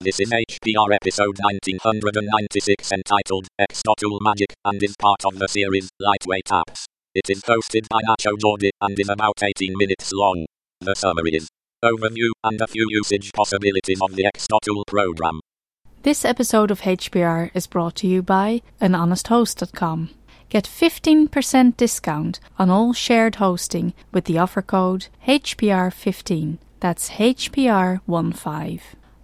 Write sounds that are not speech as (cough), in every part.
This is HPR episode 1996 entitled Xdotool Magic and is part of the series Lightweight Apps. It is hosted by Nacho Jordi and is about 18 minutes long. The summary is overview and a few usage possibilities of the Xdotool program. This episode of HPR is brought to you by anhonesthost.com. Get 15% discount on all shared hosting with the offer code HPR15. That's HPR15.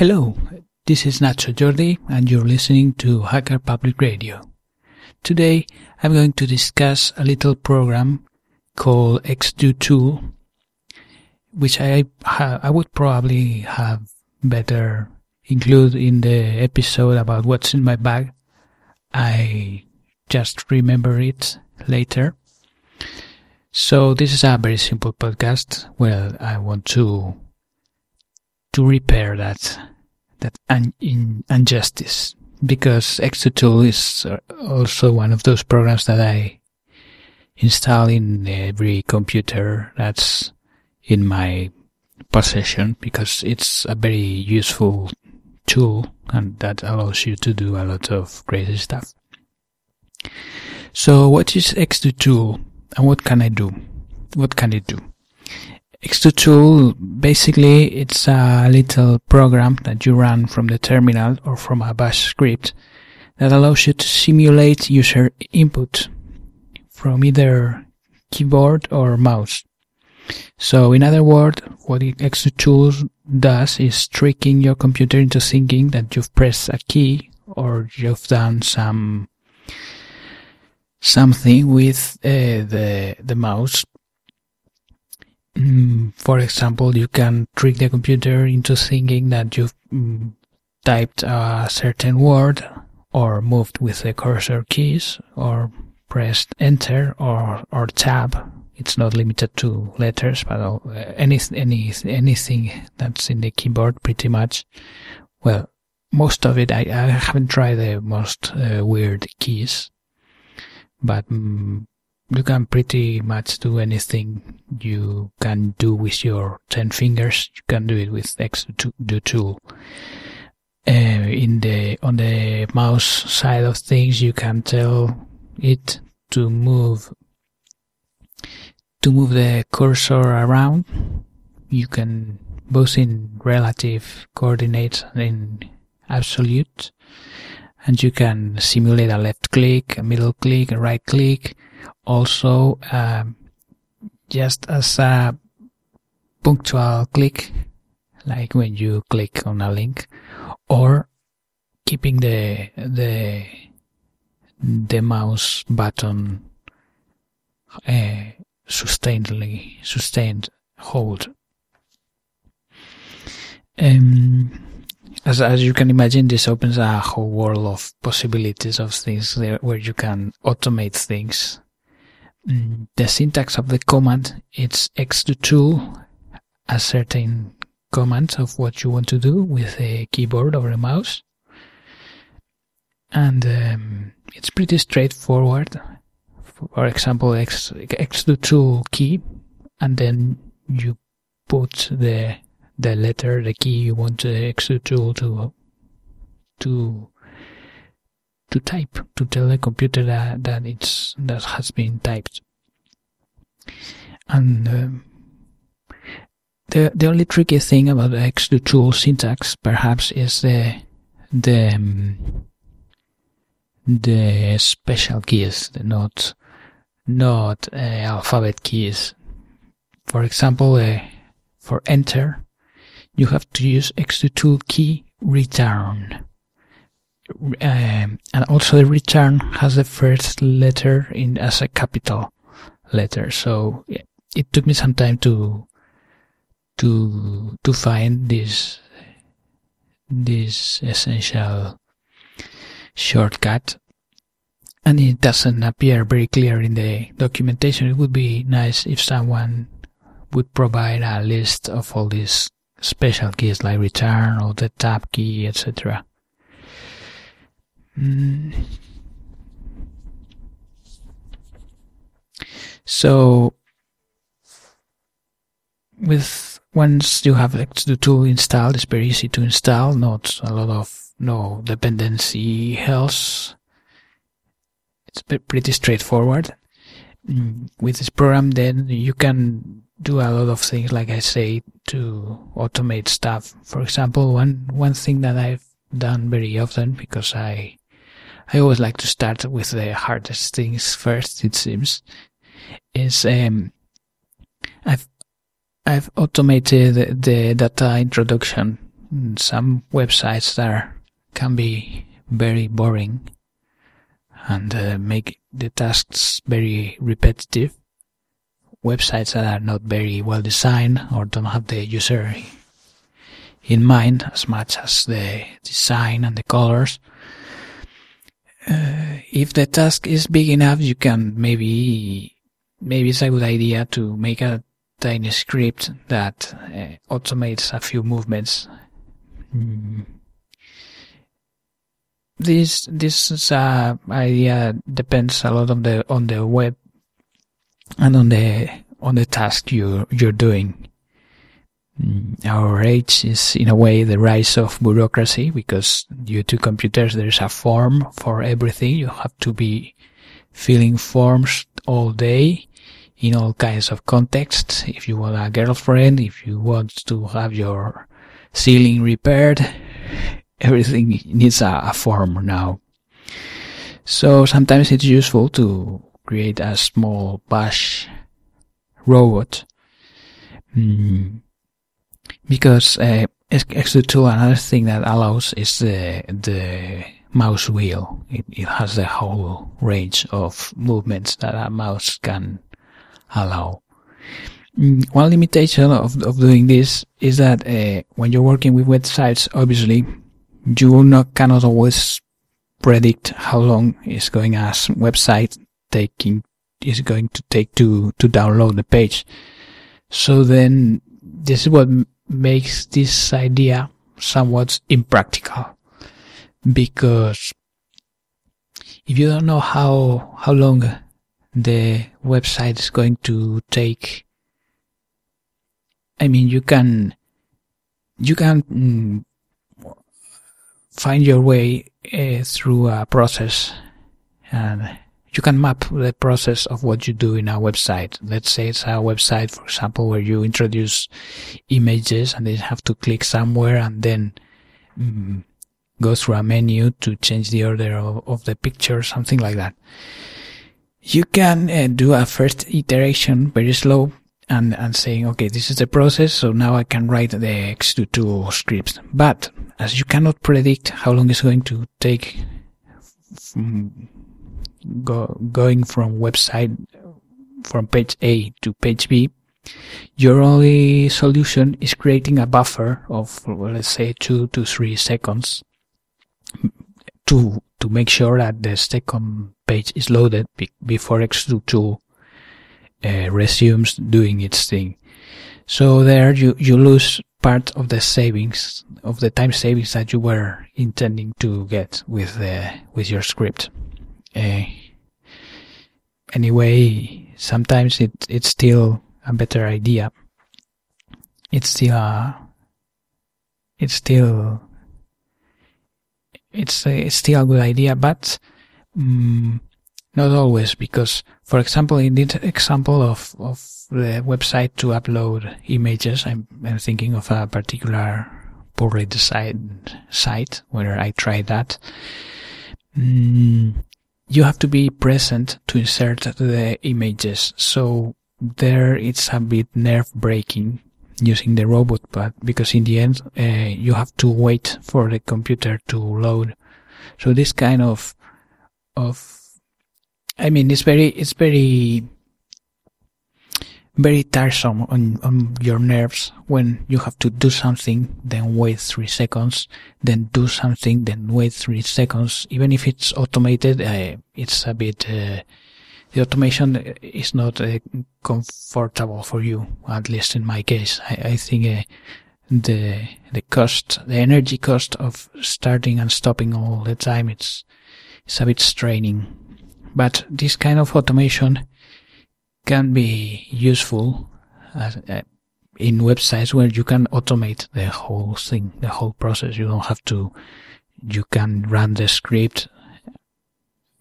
Hello, this is Nacho Jordi and you're listening to Hacker Public Radio. Today I'm going to discuss a little program called xdo tool, which I, I would probably have better include in the episode about what's in my bag. I just remember it later. So this is a very simple podcast Well, I want to to repair that that un- injustice because Xdotool is uh, also one of those programs that I install in every computer that's in my possession because it's a very useful tool and that allows you to do a lot of crazy stuff. So what is Xdotool and what can I do? What can it do? Xdotool, basically, it's a little program that you run from the terminal or from a bash script that allows you to simulate user input from either keyboard or mouse. So in other words, what Xdotool does is tricking your computer into thinking that you've pressed a key or you've done some something with uh, the the mouse for example, you can trick the computer into thinking that you've mm, typed a certain word or moved with the cursor keys or pressed enter or, or tab. It's not limited to letters, but uh, any, any, anything that's in the keyboard pretty much. Well, most of it, I, I haven't tried the most uh, weird keys, but mm, you can pretty much do anything you can do with your 10 fingers. You can do it with Xdotool. Uh, in the, on the mouse side of things, you can tell it to move, to move the cursor around. You can both in relative coordinates and in absolute. And you can simulate a left click, a middle click, a right click, also um, just as a punctual click, like when you click on a link, or keeping the the the mouse button uh, sustainedly sustained hold. Um, as as you can imagine, this opens a whole world of possibilities of things there where you can automate things. Mm, the syntax of the command it's Xdotool a certain command of what you want to do with a keyboard or a mouse. And um, it's pretty straightforward. For example x Xdotool key and then you put the the letter the key you want the Xdotool to to to type to tell the computer that, that it's that has been typed. And um, the the only tricky thing about the Xdotool syntax perhaps is the the um, the special keys the not not uh, alphabet keys. For example uh, for enter you have to use Xdotool key return um, and also the return has the first letter in as a capital letter. So it took me some time to to to find this this essential shortcut and it doesn't appear very clear in the documentation. It would be nice if someone would provide a list of all these special keys like return or the tab key, etc. Mm. So, with once you have the tool installed, it's very easy to install. Not a lot of no dependency else. It's pretty straightforward. Mm, with this program, then you can do a lot of things, like I say, to automate stuff. For example, one one thing that I've done very often because I I always like to start with the hardest things first. It seems is um, I've I've automated the data introduction. Some websites that can be very boring and uh, make the tasks very repetitive. Websites that are not very well designed or don't have the user in mind as much as the design and the colors. Uh, if the task is big enough, you can maybe, maybe it's a good idea to make a tiny script that uh, automates a few movements. Mm this this idea depends a lot on the on the web and on the on the task you you're doing. Mm, our age is in a way the rise of bureaucracy because due to computers there's a form for everything. You have to be filling forms all day in all kinds of contexts. If you want a girlfriend, if you want to have your ceiling repaired, (laughs) everything needs a, a form now. So sometimes it's useful to create a small bash robot mm, because uh, Xdotool another thing that allows is the the mouse wheel. It, it has the whole range of movements that a mouse can allow. Mm, one limitation of, of doing this is that uh, when you're working with websites, obviously you not, cannot always predict how long is going a website taking is going to take to to download the page. So then this is what makes this idea somewhat impractical because if you don't know how how long the website is going to take I mean you can you can mm, find your way uh, through a process and you can map the process of what you do in a website. Let's say it's a website, for example, where you introduce images and they have to click somewhere and then um, go through a menu to change the order of, of the picture, something like that. You can uh, do a first iteration very slow and, and saying, okay, this is the process. So now I can write the Xdotool scripts. But as you cannot predict how long it's going to take from go, going from website from page A to page B, your only solution is creating a buffer of, well, let's say two to three seconds to, to make sure that the second page is loaded be, before Xdotool uh, resumes doing its thing. So there you, you lose part of the savings, of the time savings that you were intending to get with the, with your script. Uh, anyway, sometimes it, it's still a better idea. It's still a, it's still, it's, a, it's still a good idea, but, um, not always, because, for example, in this example of, of the website to upload images, I'm, I'm thinking of a particular poorly designed site where I tried that. Mm, you have to be present to insert the images. So there it's a bit nerve breaking using the robot, but because in the end, uh, you have to wait for the computer to load So this kind of, of, I mean, it's very, it's very, very tiresome on, on your nerves when you have to do something, then wait three seconds, then do something, then wait three seconds. Even if it's automated, uh, it's a bit, uh, the automation is not uh, comfortable for you, at least in my case. I, I think uh, the the cost, the energy cost of starting and stopping all the time, it's it's a bit straining. But this kind of automation can be useful as, uh, in websites where you can automate the whole thing, the whole process. You don't have to. You can run the script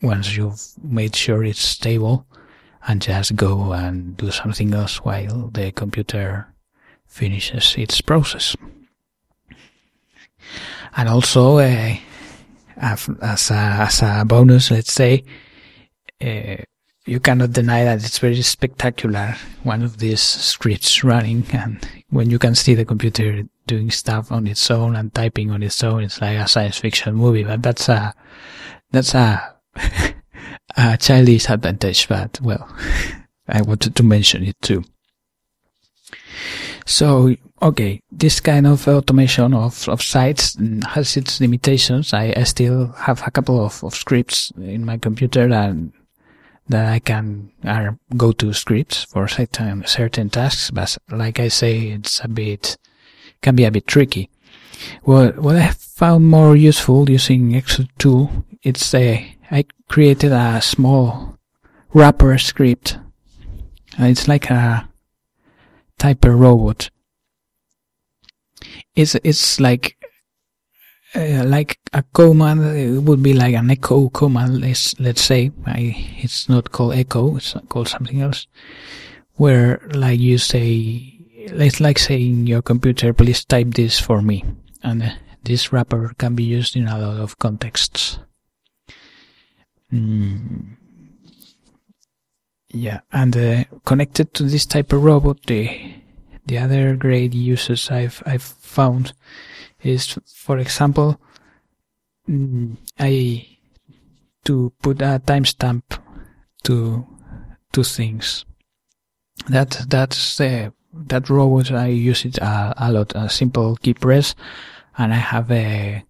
once you've made sure it's stable and just go and do something else while the computer finishes its process. And also, uh, as, a, as a bonus, let's say, uh, you cannot deny that it's very spectacular, one of these scripts running, and when you can see the computer doing stuff on its own and typing on its own, it's like a science fiction movie, but that's a, that's a (laughs) a childish advantage, but well, (laughs) I wanted to mention it too. So, okay, this kind of automation of, of sites has its limitations. I, I still have a couple of, of scripts in my computer that, that I can uh, are go-to scripts for certain, certain tasks, but like I say, it's a bit, can be a bit tricky. Well, what I found more useful using Excel tool, it's a, I created a small wrapper script. Uh, it's like a typer robot. It's it's like uh, like a command. It would be like an echo command. Let's let's say I, it's not called echo. It's called something else. Where like you say, it's like saying your computer, please type this for me, and uh, this wrapper can be used in a lot of contexts. Mm. Yeah, and uh, connected to this type of robot, the the other great uses I've I've found is, for example, mm, I to put a timestamp to to things. That that's uh, that robot I use it a, a lot. A simple key press, and I have a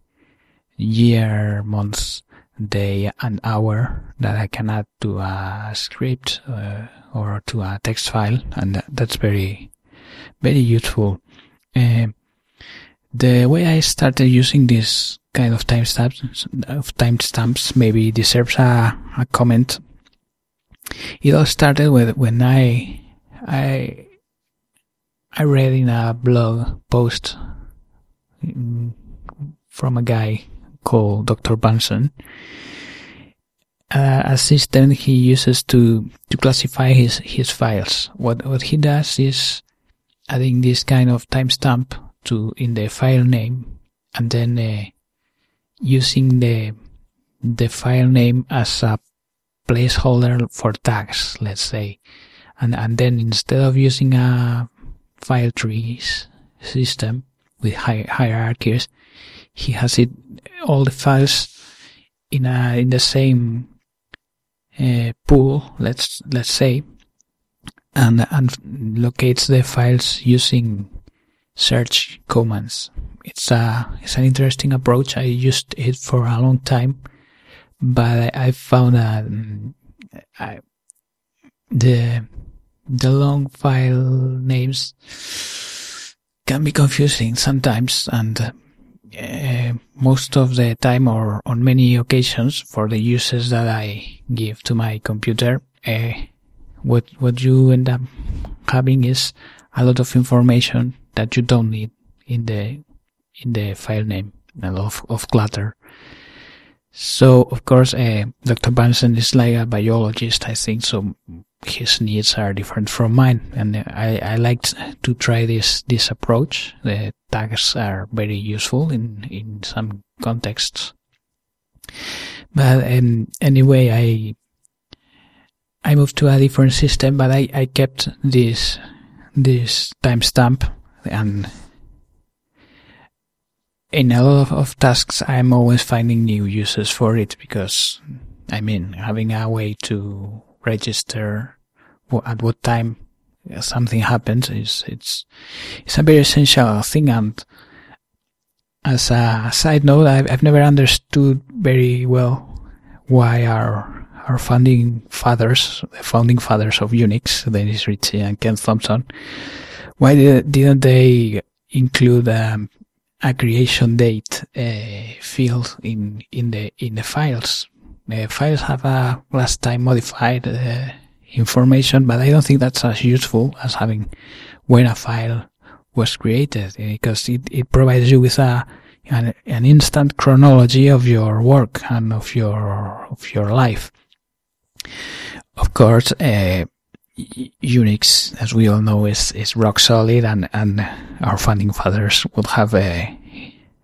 year, months, day and hour that I can add to a script uh, or to a text file, and that's very, very useful. Uh, the way I started using this kind of timestamps of timestamps maybe deserves a, a comment. It all started with when I I I read in a blog post mm, from a guy called Dr. Bunsen. Uh, a system he uses to, to classify his, his files. What, what he does is adding this kind of timestamp to, in the file name and then, uh, using the, the file name as a placeholder for tags, let's say. And, and then instead of using a file trees system with hi- hierarchies, he has it all the files in a in the same uh, pool. Let's let's say, and and locates the files using search commands. It's a it's an interesting approach. I used it for a long time, but I, found that I, the the long file names can be confusing sometimes, and uh, most of the time or on many occasions for the uses that I give to my computer, uh, what, what you end up having is a lot of information that you don't need in the, in the file name, a lot of, of clutter. So, of course, uh, Dr. Bunsen is like a biologist, I think, so his needs are different from mine. And I, I liked to try this, this approach. The tags are very useful in, in some contexts. But um, anyway, I, I moved to a different system, but I, I kept this, this timestamp and in a lot of, tasks, I'm always finding new uses for it because, I mean, having a way to register at what time something happens is it's it's a very essential thing. And as a side note I've, I've never understood very well why our our founding fathers the founding fathers of Unix Dennis Ritchie and Ken Thompson why did, didn't they include um, a creation date uh, field in in the in the files uh, files have a last time modified uh, information, but I don't think that's as useful as having when a file was created because it, it provides you with a an, an instant chronology of your work and of your of your life. Of course, uh, Unix, as we all know, is is rock solid, and and our founding fathers would have uh,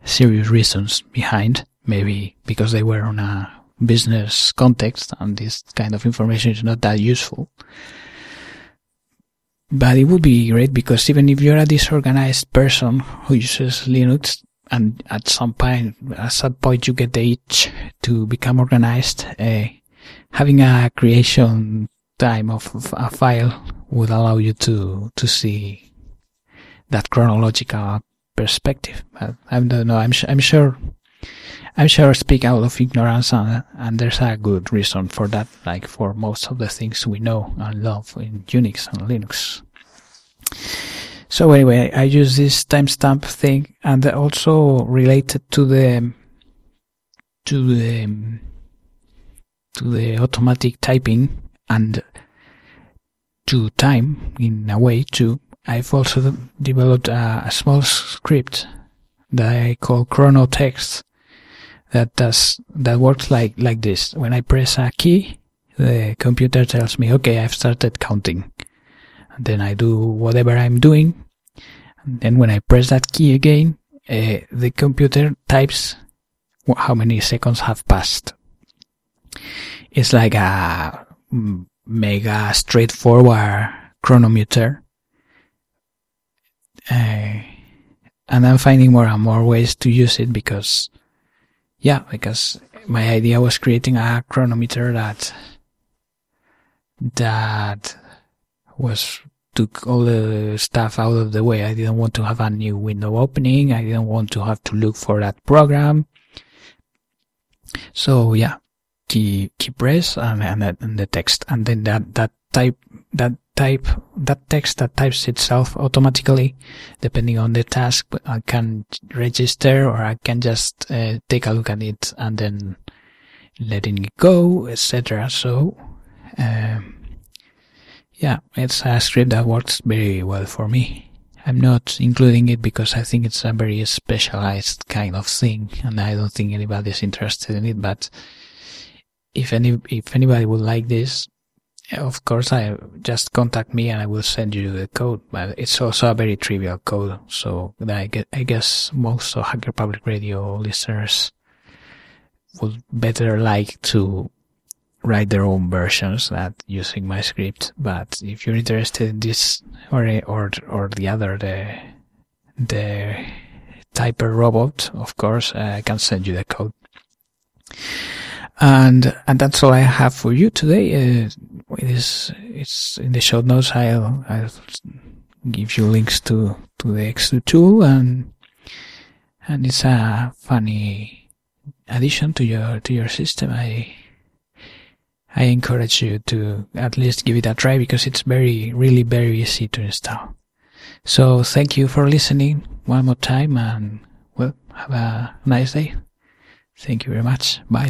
serious reasons behind, maybe because they were on a business context and this kind of information is not that useful. But it would be great because even if you're a disorganized person who uses Linux and at some point, at some point you get the itch to become organized, uh, having a creation time of a file would allow you to, to see that chronological perspective. But I don't know. I'm, I'm sure I'm sure I speak out of ignorance and, and there's a good reason for that, like for most of the things we know and love in Unix and Linux. So anyway, I use this timestamp thing and also related to the, to the, to the automatic typing and to time in a way too. I've also developed a, a small script that I call chronotext that does that works like like this. When I press a key, the computer tells me, "Okay, I've started counting." And then I do whatever I'm doing. And then when I press that key again, uh, the computer types how many seconds have passed. It's like a mega straightforward chronometer. Uh, and I'm finding more and more ways to use it because yeah, because my idea was creating a chronometer that that was took all the stuff out of the way. I didn't want to have a new window opening. I didn't want to have to look for that program. So yeah, key key press and and, and the text, and then that that type that type that text that types itself automatically depending on the task i can register or i can just uh, take a look at it and then letting it go etc so um, yeah it's a script that works very well for me. I'm not including it because i think it's a very specialized kind of thing and i don't think anybody's interested in it but if any if anybody would like this of course, I just contact me and I will send you the code. But it's also a very trivial code, so I guess, I guess most of Hacker Public Radio listeners would better like to write their own versions than using my script. But if you're interested in this or or or the other, the the typer robot, of course, I can send you the code. And and that's all I have for you today. Uh, it is it's in the show notes. I'll I'll give you links to to the Xdotool and and it's a funny addition to your to your system. I I encourage you to at least give it a try because it's very really very easy to install. So thank you for listening one more time and well have a nice day. Thank you very much. Bye.